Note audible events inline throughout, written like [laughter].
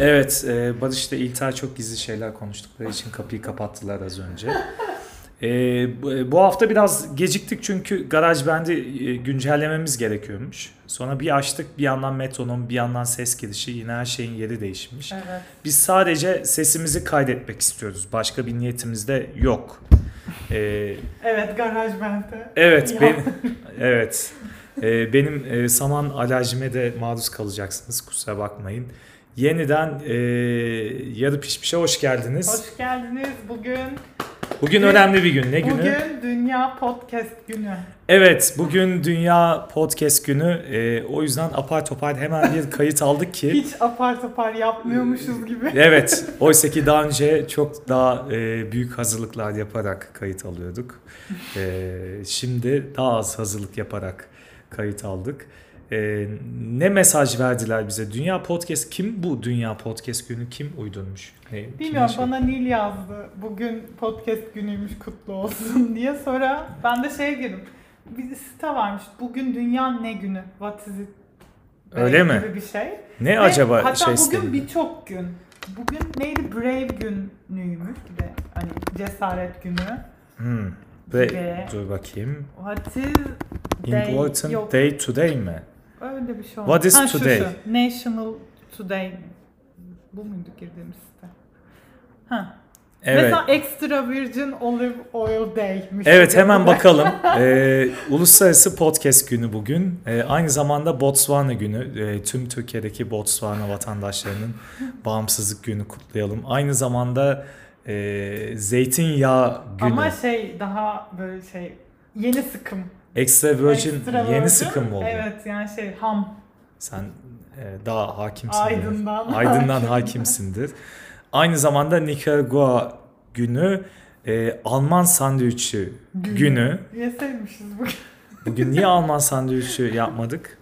Evet, e, Barış ile İlter çok gizli şeyler konuştukları için kapıyı kapattılar az önce. E, bu- bu hafta biraz geciktik çünkü GarageBand'i e, güncellememiz gerekiyormuş. Sonra bir açtık, bir yandan metronom, bir yandan ses girişi, yine her şeyin yeri değişmiş. Evet. Biz sadece sesimizi kaydetmek istiyoruz. Başka bir niyetimiz de yok. E, Evet GarageBand'e. Evet, Ya. ben, evet. Ee, benim e, saman alerjime de maruz kalacaksınız. Kusura bakmayın. Yeniden e, yarı pişmişe hoş geldiniz. Hoş geldiniz. Bugün Bugün önemli bir gün. Ne günü? bugün Dünya Podcast Günü. Evet, bugün Dünya Podcast Günü. E, o yüzden apar topar hemen bir kayıt aldık ki. Hiç apar topar yapmıyormuşuz gibi. Evet, [laughs] oysa ki daha önce çok daha e, büyük hazırlıklar yaparak kayıt alıyorduk. E, şimdi daha az hazırlık yaparak kayıt aldık. E, ne mesaj verdiler bize? Dünya Podcast kim bu Dünya Podcast günü kim uydurmuş? Kimin Bilmiyorum şey- bana Nil yazdı. Bugün podcast günüymüş kutlu olsun [laughs] diye. Sonra ben de şey girdim. Bir site varmış. Bugün dünya ne günü? What is it? Öyle mi? Gibi bir şey. Ne Ve acaba hatta şey bugün siteleri? birçok gün. Bugün neydi? Brave günüymüş. Bir de hani cesaret günü. Hmm. Ve- dur bakayım. What is day? Important Yok. Day Today mi? Öyle bir şey oldu. What is Ha, şu, today? Şu, National Today. Bu muydu girdiğimiz site? Ha. Evet. Mesela Extra Virgin Olive Oil Day'miş. Evet hemen de. bakalım. [laughs] Ee, Uluslararası Podcast Günü bugün. Ee, aynı zamanda Botswana Günü. Ee, tüm Türkiye'deki Botswana vatandaşlarının bağımsızlık günü kutlayalım. Aynı zamanda e, Zeytinyağı Günü. Ama şey daha böyle şey yeni sıkım. Extra Virgin Extra yeni virgin, sıkım mı oldu? Evet yani şey ham. Sen e, daha hakimsindir. Aydın'dan [laughs] Aydın'dan hakim. hakimsindir. Aynı zamanda Nikaragua Günü. e, Alman Sandviçi Günü. günü. Yeseymişiz bugün. Bugün niye Alman sandviçi yapmadık?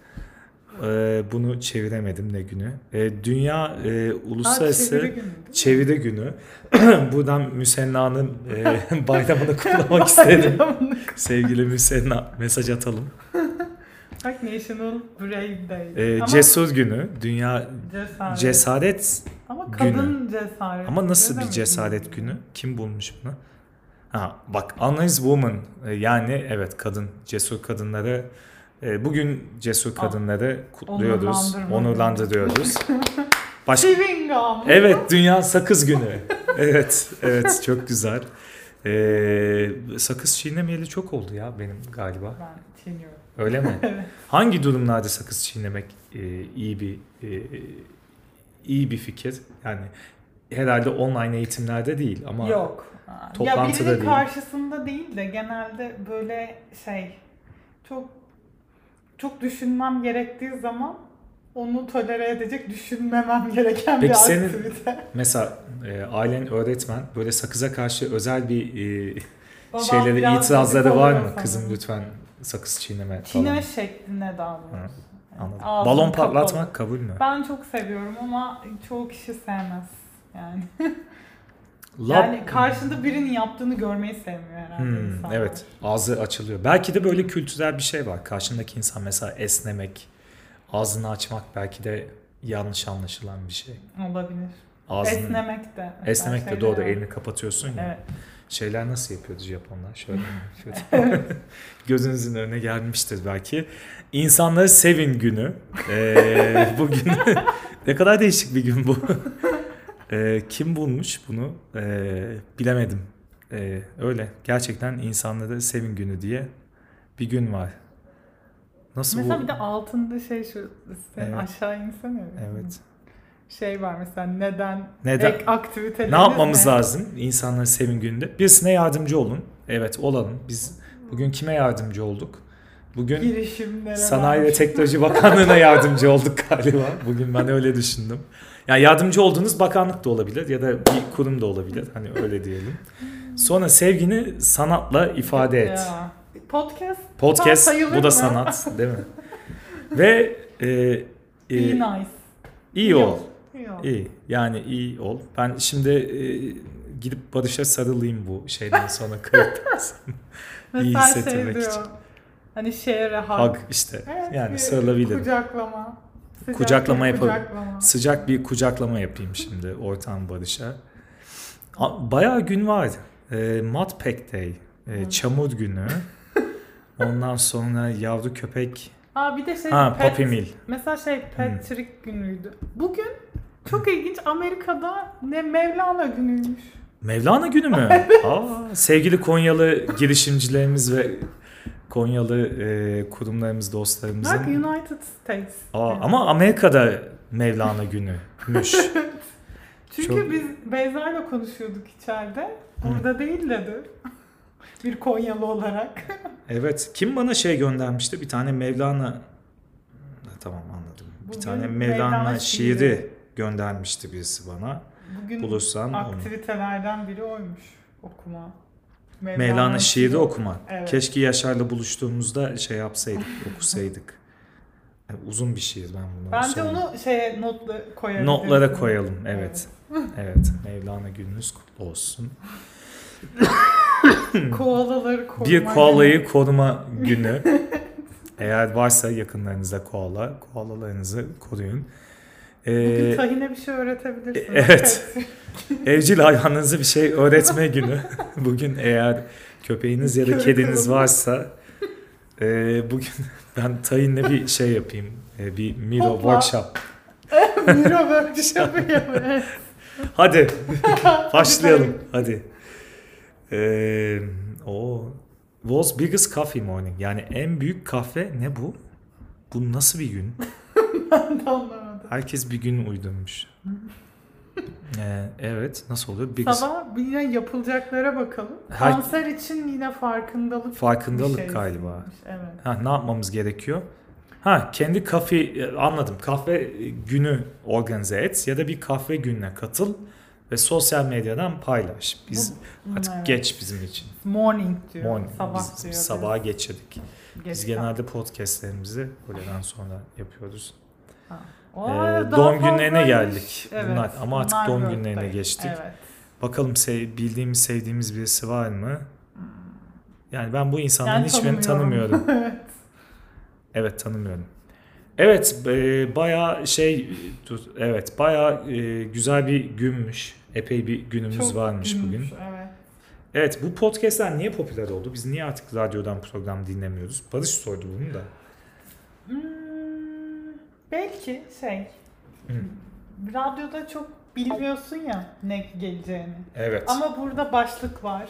Ee, bunu çeviremedim ne günü. Ee, Dünya e, Uluslararası çeviri günü? Çeviri Günü. [clears throat] Buradan Müsenna'nın e, [laughs] bayramını kutlamak [laughs] istedim. Sevgili Müsenna mesaj atalım. [laughs] Bak National Brave Day. Ee, Ama Cesur Günü. Dünya cesaret. Cesaret Ama kadın cesaret. ama nasıl bir cesaret mi? günü? Kim bulmuş bunu? Ha bak Anais Woman e, yani evet kadın cesur kadınları e, bugün cesur kadınları kutluyoruz, onurlandırıyoruz. [laughs] Gum. Evet Dünya Sakız Günü. Evet, evet çok güzel. Ee, sakız çiğnemeyeli çok oldu ya benim galiba. Ben çiğniyorum. Öyle mi? [laughs] Hangi durumlarda sakız çiğnemek e, iyi bir e, iyi bir fikir? Yani herhalde online eğitimlerde değil ama Yok. Toplantıda ya birinin değil. karşısında değil de genelde böyle şey çok çok düşünmem gerektiği zaman onu tolere edecek düşünmemem gereken Peki bir senin- aktivite. mesela e, ailen öğretmen böyle sakıza karşı özel bir e, Babam biraz itirazları var mı? sanırım. Kızım lütfen sakız çiğneme falan. Çiğneme. Hı, Yani Anladım. Balon kapalı. patlatmak kabul mü? Ben çok seviyorum ama çoğu kişi sevmez. Yani [laughs] Lab- yani karşında birinin yaptığını görmeyi sevmiyor herhalde Hmm, insanlar. evet ağzı açılıyor. Belki de böyle kültürel bir şey var. Karşındaki insan mesela esnemek, ağzını açmak belki de yanlış anlaşılan bir şey. Olabilir. Ağzını, Esnemek de. esnemek de doğru elini kapatıyorsun ya. Evet. Şeyler nasıl yapıyordu Japonlar? Şöyle, şöyle. [laughs] [laughs] Gözünüzün önüne gelmiştir belki. İnsanları sevin günü. Ee, [laughs] bugün ne kadar değişik bir gün bu. Ee, kim bulmuş bunu? Ee, bilemedim. Ee, öyle. Gerçekten insanları sevin günü diye bir gün var. Nasıl Mesela bu? bir de altında şey şu sen Evet. aşağı insene. Evet. Şey var mesela neden, Neden? ek aktiviteleriniz Ne yapmamız ne? lazım insanları sevin gününde? Birisine yardımcı olun. Evet olalım. Biz bugün kime yardımcı olduk? Bugün Sanayi ve var. Teknoloji Bakanlığı'na yardımcı olduk galiba. Bugün ben öyle düşündüm. [laughs] Yani yardımcı olduğunuz bakanlık da olabilir ya da bir kurum da olabilir. Hani öyle diyelim. Sonra sevgini sanatla ifade et. Ya. Podcast Podcast bu da sanat [laughs] değil mi? Ve e, e, Be nice. iyi ol. İyi ol. İyi. Yani iyi ol. Ben şimdi e, gidip Barış'a sarılayım bu şeyden sonra kayıttan [laughs] sonra. iyi şey hissettirmek diyor. için. Hani a hug. Hug işte. Evet, yani sarılabilirim. Kucaklama. Sıcak Kucaklama yapalım. kucaklama. Sıcak bir kucaklama yapayım şimdi ortam Barış'a. Bayağı gün vardı. E, Mudpack Day, e, çamur günü. Ondan sonra yavru köpek. Aa bir de şey Ha, pet- Poppy Mill. Mesela şey Patrick günüydü. Bugün çok ilginç Amerika'da ne Mevlana günüymüş. Mevlana günü mü? [laughs] Aa, sevgili Konyalı girişimcilerimiz ve Konyalı e, kurumlarımız, dostlarımızın. Bak United States. Aa, Yani. ama Amerika'da Mevlana günüymüş. [laughs] Çünkü çok- biz Beyza'yla konuşuyorduk içeride. Burada değil dedi. [laughs] Bir Konyalı olarak. [laughs] evet. Kim bana şey göndermişti? Bir tane Mevlana... Tamam anladım. Bugün bir tane Mevlana, Mevlana şiiri. şiiri. göndermişti birisi bana. Bugün Bulursan onu. aktivitelerden biri oymuş okuma. Mevlana şiiri okumak. Evet. Keşke Yaşar'la buluştuğumuzda şey yapsaydık, [laughs] okusaydık. Yani uzun bir şiir ben bunu Bence söyleyeyim. onu şeye notla koyabiliriz. Notlara koyalım. Evet. Evet. Mevlana gününüz kutlu olsun. [laughs] Koalaları koruma. Bir koalayı koruma günü. [laughs] Eğer varsa yakınlarınızda koala, koalalarınızı koruyun. Bugün Ee, tahine bir şey öğretebilirsin. evet. [laughs] evcil hayvanınıza bir şey öğretme günü. [laughs] Bugün eğer köpeğiniz ya da kediniz varsa e, bugün [laughs] ben tayinle bir şey yapayım. E, bir Miro Hopla. workshop. Miro workshop yapıyor. Hadi başlayalım. Hadi. Ee, o was biggest coffee morning. Yani en büyük kahve ne bu? Bu nasıl bir gün? Ben de anlamadım. Herkes bir gün uydurmuş. [laughs] Ee, evet nasıl oluyor? Biggest Sabah yine yapılacaklara bakalım. Her- Kanser için yine farkındalık farkındalık bir şey galiba. Evet. Ha, ne yapmamız gerekiyor? Ha kendi kafe e, anladım. Kahve günü organize et ya da bir kahve gününe katıl ve sosyal medyadan paylaş. Biz Bu- artık evet. geç bizim için. Morning diyor. Morning. Sabah biz, diyor. biz sabaha geçirdik. Geç Biz genelde podcastlerimizi öğleden sonra yapıyoruz. Ha. Ee, O daha doğum günlerine geldik. Evet, Bunlar ama artık bunlar doğum günlerine geçtik. Evet. Bakalım sev, bildiğimiz, sevdiğimiz birisi var mı? Yani ben bu insanların Yani hiçbirini tanımıyorum. [laughs] evet. Evet tanımıyorum. Evet e, bayağı şey evet bayağı e, güzel bir günmüş. Epey bir günümüz Çok varmış gülmüş, bugün. Evet. Evet bu podcastler niye popüler oldu? Biz niye artık radyodan program dinlemiyoruz? Barış sordu bunu da. Hmm, belki şey. Radyoda çok bilmiyorsun ya ne geleceğini. Evet. Ama burada başlık var.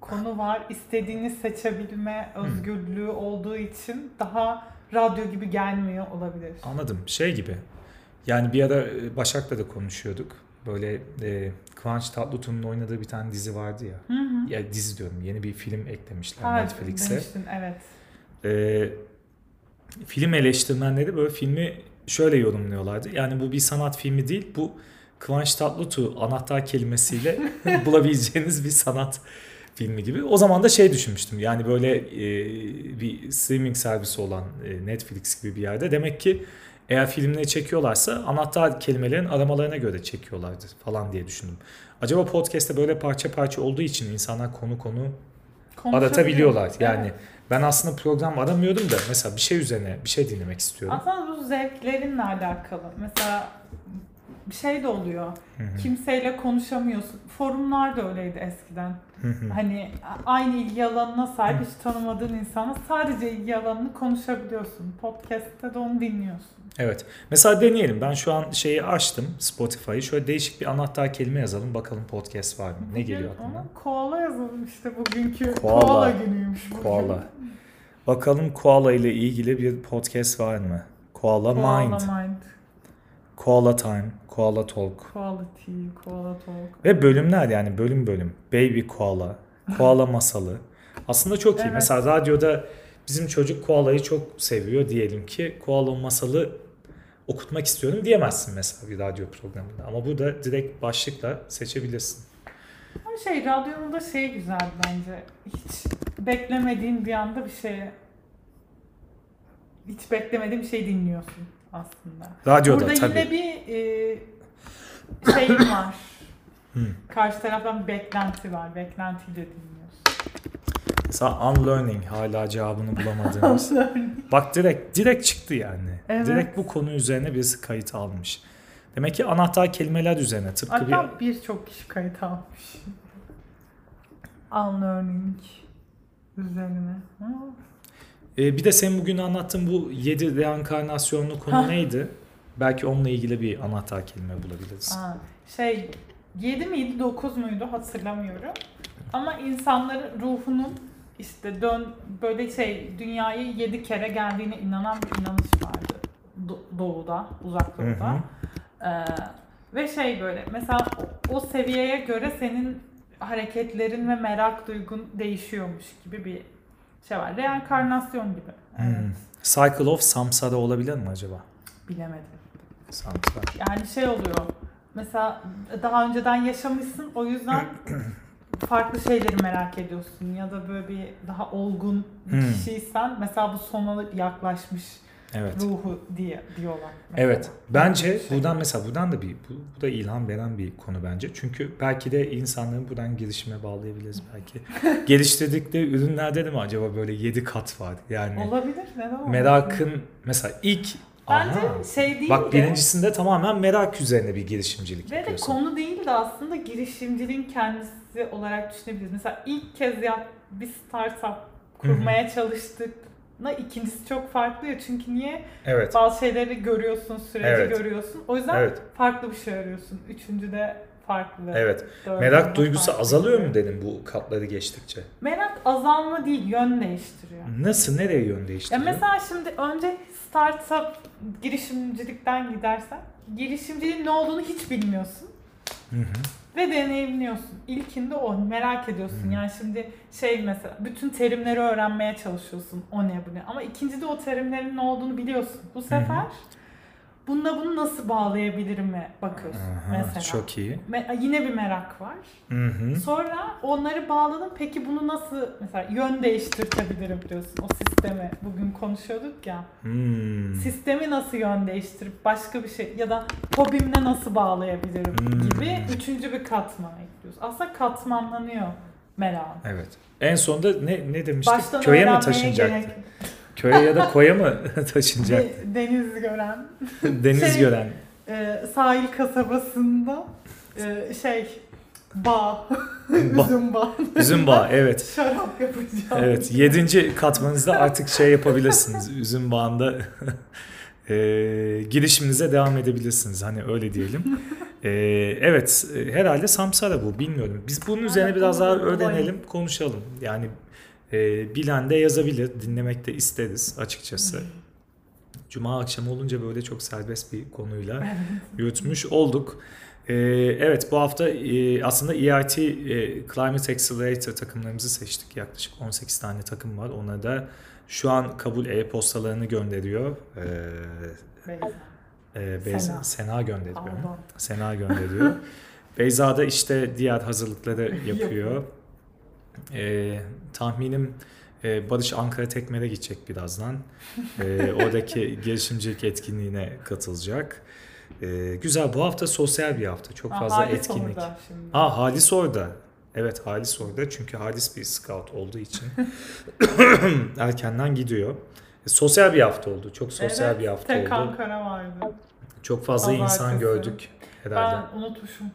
Konu var. İstediğini seçebilme özgürlüğü olduğu için daha radyo gibi gelmiyor olabilir. Anladım. Şey gibi. Yani bir ara e, Başak'la da konuşuyorduk. Böyle e, Kıvanç Tatlıtuğ'un oynadığı bir tane dizi vardı ya. Hı hı. Ya dizi diyorum. Yeni bir film eklemişler Ha, Netflix'e. demiştin, evet. e, film eleştirmenleri böyle filmi şöyle yorumluyorlardı. Yani bu bir sanat filmi değil. Bu Kıvanç Tatlıtuğ anahtar kelimesiyle [laughs] bulabileceğiniz bir sanat filmi gibi. O zaman da şey düşünmüştüm. Yani böyle e, bir streaming servisi olan e, Netflix gibi bir yerde demek ki eğer filmleri çekiyorlarsa anahtar kelimelerin aramalarına göre çekiyorlardı falan diye düşündüm. Acaba podcast'te böyle parça parça olduğu için insanlar konu konu aratabiliyorlar. Yani Evet. Ben aslında program aramıyorum da mesela bir şey üzerine bir şey dinlemek istiyorum. Aslında bu zevklerinle alakalı. Mesela bir şey de oluyor. Hı hı. Kimseyle konuşamıyorsun. Forumlar da öyleydi eskiden. Hı hı. Hani aynı ilgi alanına sahip hiç tanımadığın insanla sadece ilgi alanını konuşabiliyorsun. Podcast'te de onu dinliyorsun. evet. Mesela deneyelim. Ben şu an şeyi açtım Spotify'ı. Şöyle değişik bir anahtar kelime yazalım. Bakalım podcast var mı? Ne geliyor aklına? Koala yazalım işte bugünkü. Koala. Koala, günüymüş bugün. Koala. Bakalım koala ile ilgili bir podcast var mı? Koala, Koala Mind, Mind. Koala Time, Koala Talk. Quality, Koala Talk. Ve bölümler yani bölüm bölüm. Baby Koala, Koala [laughs] Masalı. Aslında çok iyi. Evet. Mesela radyoda bizim çocuk koalayı çok seviyor diyelim ki koala masalı okutmak istiyorum diyemezsin mesela bir radyo programında. Ama burada direkt başlıkla seçebilirsin. Ama şey radyonun da şey güzel bence. Hiç beklemediğin bir anda bir şeye hiç beklemediğin bir şey dinliyorsun aslında. Radyoda Burada tabii. yine bir e, şeyim [coughs] var. Karşı taraftan bir beklenti var. Beklentiyle dinliyorsun. Mesela unlearning hala cevabını bulamadığımız. [laughs] Bak direkt direkt çıktı yani. Evet. Direkt bu konu üzerine birisi kayıt almış. Demek ki anahtar kelimeler üzerine tıpkı bir Hatta birçok kişi kayıt almış. Unlearning üzerine. Ee, bir de senin bugün anlattığın bu 7 reenkarnasyonlu konu neydi? Belki onunla ilgili bir anahtar kelime bulabiliriz. Aa, şey 7 miydi 9 muydu hatırlamıyorum. Ama insanların ruhunun işte dön böyle şey dünyayı 7 kere geldiğine inanan bir inanış vardı. Do- doğuda, uzak Hı doğuda. hı. Ee, ve şey böyle mesela o, seviyeye göre senin hareketlerin ve merak duygun değişiyormuş gibi bir şey var. Reenkarnasyon gibi. Evet. Hmm. Cycle of Samsara olabilir mi acaba? Bilemedim. Samsara. Yani şey oluyor. Mesela daha önceden yaşamışsın o yüzden [clears throat] farklı şeyleri merak ediyorsun ya da böyle bir daha olgun bir Hmm. kişiysen mesela bu sona yaklaşmış Evet. ruhu diye diyorlar. mesela. Evet. Bence Şey. buradan mesela buradan da bir bu, bu da ilham veren bir konu bence. Çünkü belki de insanların buradan gelişime bağlayabiliriz belki. [laughs] Geliştirdikleri ürünlerde de mi acaba böyle 7 kat var? Yani olabilir neden olmasın? merakın mesela ilk Bence Aha. şey değil Bak de birincisinde tamamen merak üzerine bir girişimcilik ve de yapıyorsun. konu değil de aslında girişimciliğin kendisi olarak düşünebiliriz. Mesela ilk kez yap bir startup kurmaya çalıştık. İkincisi çok farklı ya çünkü niye? Evet. Bazı şeyleri görüyorsun, süreci Evet. görüyorsun. O yüzden Evet. farklı bir şey arıyorsun. Üçüncü de farklı. Evet. Merak duygusu farklı. azalıyor mu dedim bu katları geçtikçe? Merak azalma değil, yön değiştiriyor. Nasıl nereye yön Ya değiştiriyor? mesela şimdi önce startup girişimcilikten gidersen girişimciliğin ne olduğunu hiç bilmiyorsun Hı hı. Ve deneyimliyorsun. İlkinde o merak ediyorsun. Hı. Yani şimdi şey mesela bütün terimleri öğrenmeye çalışıyorsun. O ne bu ne. Ama ikincide o terimlerin ne olduğunu biliyorsun. Bu sefer bununla bunu nasıl bağlayabilirim'e bakıyorsun Aha, mesela. Çok iyi. Me- yine bir merak var. Hı hı. Sonra onları bağladın. Peki bunu nasıl mesela yön değiştirtebilirim diyorsun. O sistemi bugün konuşuyorduk ya. Hmm. Sistemi nasıl yön değiştirip başka bir şey ya da hobimle nasıl bağlayabilirim Hmm. gibi üçüncü bir katman ekliyorsun. Aslında katmanlanıyor merak. Evet. En sonunda ne ne demiştik? Baştan Köye mi taşınacaktı? gerek Köye ya da koya mı [laughs] taşınacak? de- deniz gören [laughs] Deniz Şey- gören. e, sahil kasabasında e, şey bağ, Ba- [laughs] üzüm bağ, Üzüm bağı evet. şarap yapacağım. Evet. Yedinci katmanınızda artık şey yapabilirsiniz. Üzüm bağında e, girişiminize devam edebilirsiniz. Hani öyle diyelim. E, evet. e, Herhalde Samsara bu. Bilmiyorum. Biz bunun üzerine Aynen, biraz daha öğrenelim, konuşalım. Yani e, bilen de yazabilir. Dinlemek de isteriz açıkçası. Cuma akşamı olunca böyle çok serbest bir konuyla yürütmüş olduk. Ee, evet bu hafta e, aslında EIT e, Climate Accelerator takımlarımızı seçtik. Yaklaşık 18 tane takım var. Ona da şu an kabul e-postalarını gönderiyor. Ee, Beyza. e, Beyza, Sena. Sena gönderiyor. Sena gönderiyor. [laughs] Beyza da işte diğer hazırlıkları [laughs] yapıyor. Ee, tahminim e, Barış Ankara Tekmer'e gidecek birazdan. Ee, [laughs] oradaki girişimcilik etkinliğine katılacak. Ee, güzel bu hafta sosyal bir hafta. Çok Ha, fazla Halis etkinlik. orada şimdi. Aa Halis orada. Evet Halis orada çünkü Halis bir scout olduğu için [laughs] erkenden gidiyor. E, sosyal bir hafta oldu. Çok sosyal Evet, bir hafta tek oldu. Ankara vardı. Çok fazla insan Pazartesi. gördük herhalde. Ben unutmuşum.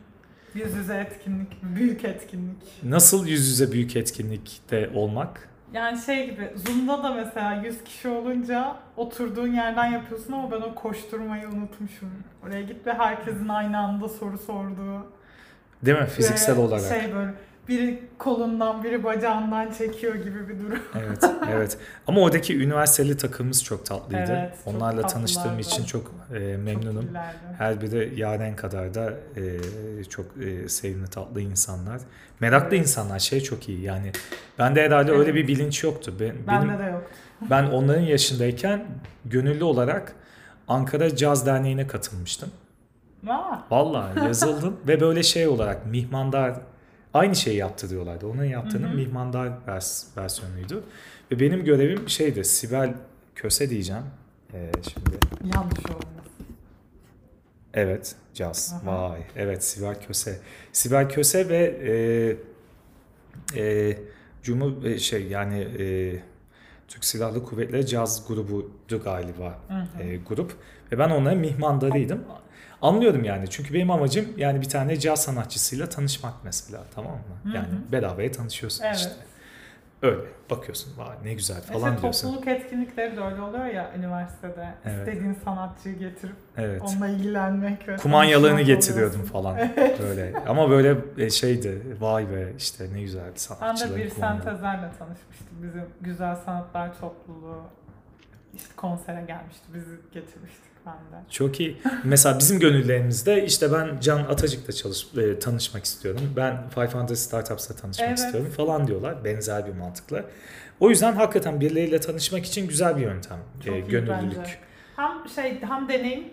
Yüz yüze etkinlik, büyük etkinlik. Nasıl yüz yüze büyük etkinlikte olmak? Yani şey gibi, Zoom'da da mesela 100 kişi olunca oturduğun yerden yapıyorsun ama ben o koşturmayı unutmuşum. Oraya git ve herkesin aynı anda soru sorduğu. Değil mi? Fiziksel ve olarak. Şey böyle, biri kolundan biri bacağından çekiyor gibi bir durum. [laughs] Evet, evet. Ama oradaki üniversiteli takımımız çok tatlıydı. Evet, çok Onlarla tatlılardı. tanıştığım için çok e, memnunum. Çok. Her biri Yaren kadar da e, çok e, sevimli, tatlı insanlar. Meraklı Evet. insanlar. Şey çok iyi yani. Bende herhalde Evet. öyle bir bilinç yoktu. Ben, benim, Bende de yok. [laughs] ben onların yaşındayken gönüllü olarak Ankara Caz Derneği'ne katılmıştım. Aa, Vallahi yazıldım [laughs] ve böyle şey olarak mihmandar aynı şeyi yaptırıyorlardı. Onun yaptığının Hı hı. mihmandar vers- versiyonuydu. Ve benim görevim şeydi Sibel Köse diyeceğim. Ee, şimdi yanlış olmaz. evet caz. Aha. Vay evet Sibel Köse. Sibel Köse ve e, e, Cumhur e, şey yani e, Türk Silahlı Kuvvetleri caz grubudu galiba Hı hı. e, grup ve ben onların mihmandarıydım. Anlıyorum yani çünkü benim amacım yani bir tane caz sanatçısıyla tanışmak mesela tamam mı? Hı hı. Yani bedavaya tanışıyorsun Evet. işte. Öyle bakıyorsun vay ne güzel falan işte diyorsun. topluluk etkinlikleri de öyle oluyor ya üniversitede. Evet. İstediğin sanatçıyı getirip Evet. onunla ilgilenmek ve Kumanyalarını tanışmak getiriyordum oluyorsun. falan [laughs] böyle. Ama böyle e, şeydi vay be işte ne güzel Ben de bir sentezlerle tanışmıştım. Bizim Güzel Sanatlar Topluluğu işte konsere gelmişti. Bizi getirmiştik ben de. Çok iyi. Mesela bizim gönüllerimizde işte ben Can Atacık'la çalış, e, tanışmak istiyorum. Ben 500 Startups'la tanışmak Evet. istiyorum falan diyorlar. Benzer bir mantıkla. O yüzden hakikaten birileriyle tanışmak için güzel bir yöntem. Çok e, gönüllülük. bence. Hem şey hem deneyim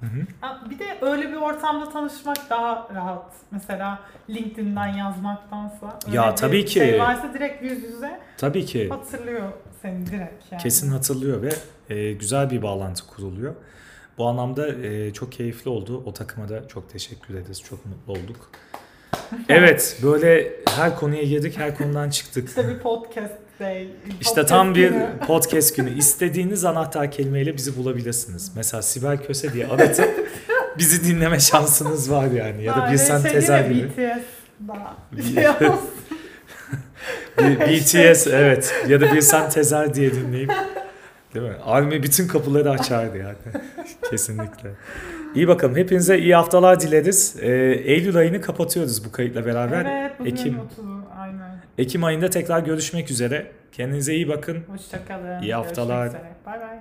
Hı hı. Bir de öyle bir ortamda tanışmak daha rahat. Mesela LinkedIn'den yazmaktansa. Öyle Ya tabii ki. Şey varsa direkt yüz yüze Tabii ki hatırlıyor seni direkt yani. kesin hatırlıyor ve e, güzel bir bağlantı kuruluyor. Bu anlamda e, çok keyifli oldu. O takıma da çok teşekkür ederiz. Çok mutlu olduk. [laughs] Evet böyle her konuya girdik, her konudan çıktık. İşte bir podcast. İşte podcast tam bir günü. [laughs] podcast günü. İstediğiniz anahtar kelimeyle bizi bulabilirsiniz. Mesela Sibel Köse diye aratıp [laughs] bizi dinleme şansınız var yani. Ya da bir sen şey tezer değil mi? gibi. BTS evet. Ya da bir sen tezer diye dinleyip. Değil mi? Army bütün kapıları açardı yani. Kesinlikle. İyi bakalım. Hepinize iyi haftalar dileriz. Ee, Eylül ayını kapatıyoruz bu kayıtla beraber. Evet bugün Ekim. 30'u aynen. Ekim ayında tekrar görüşmek üzere. Kendinize iyi bakın. Hoşçakalın. İyi haftalar. Görüşmek üzere. Bay bay.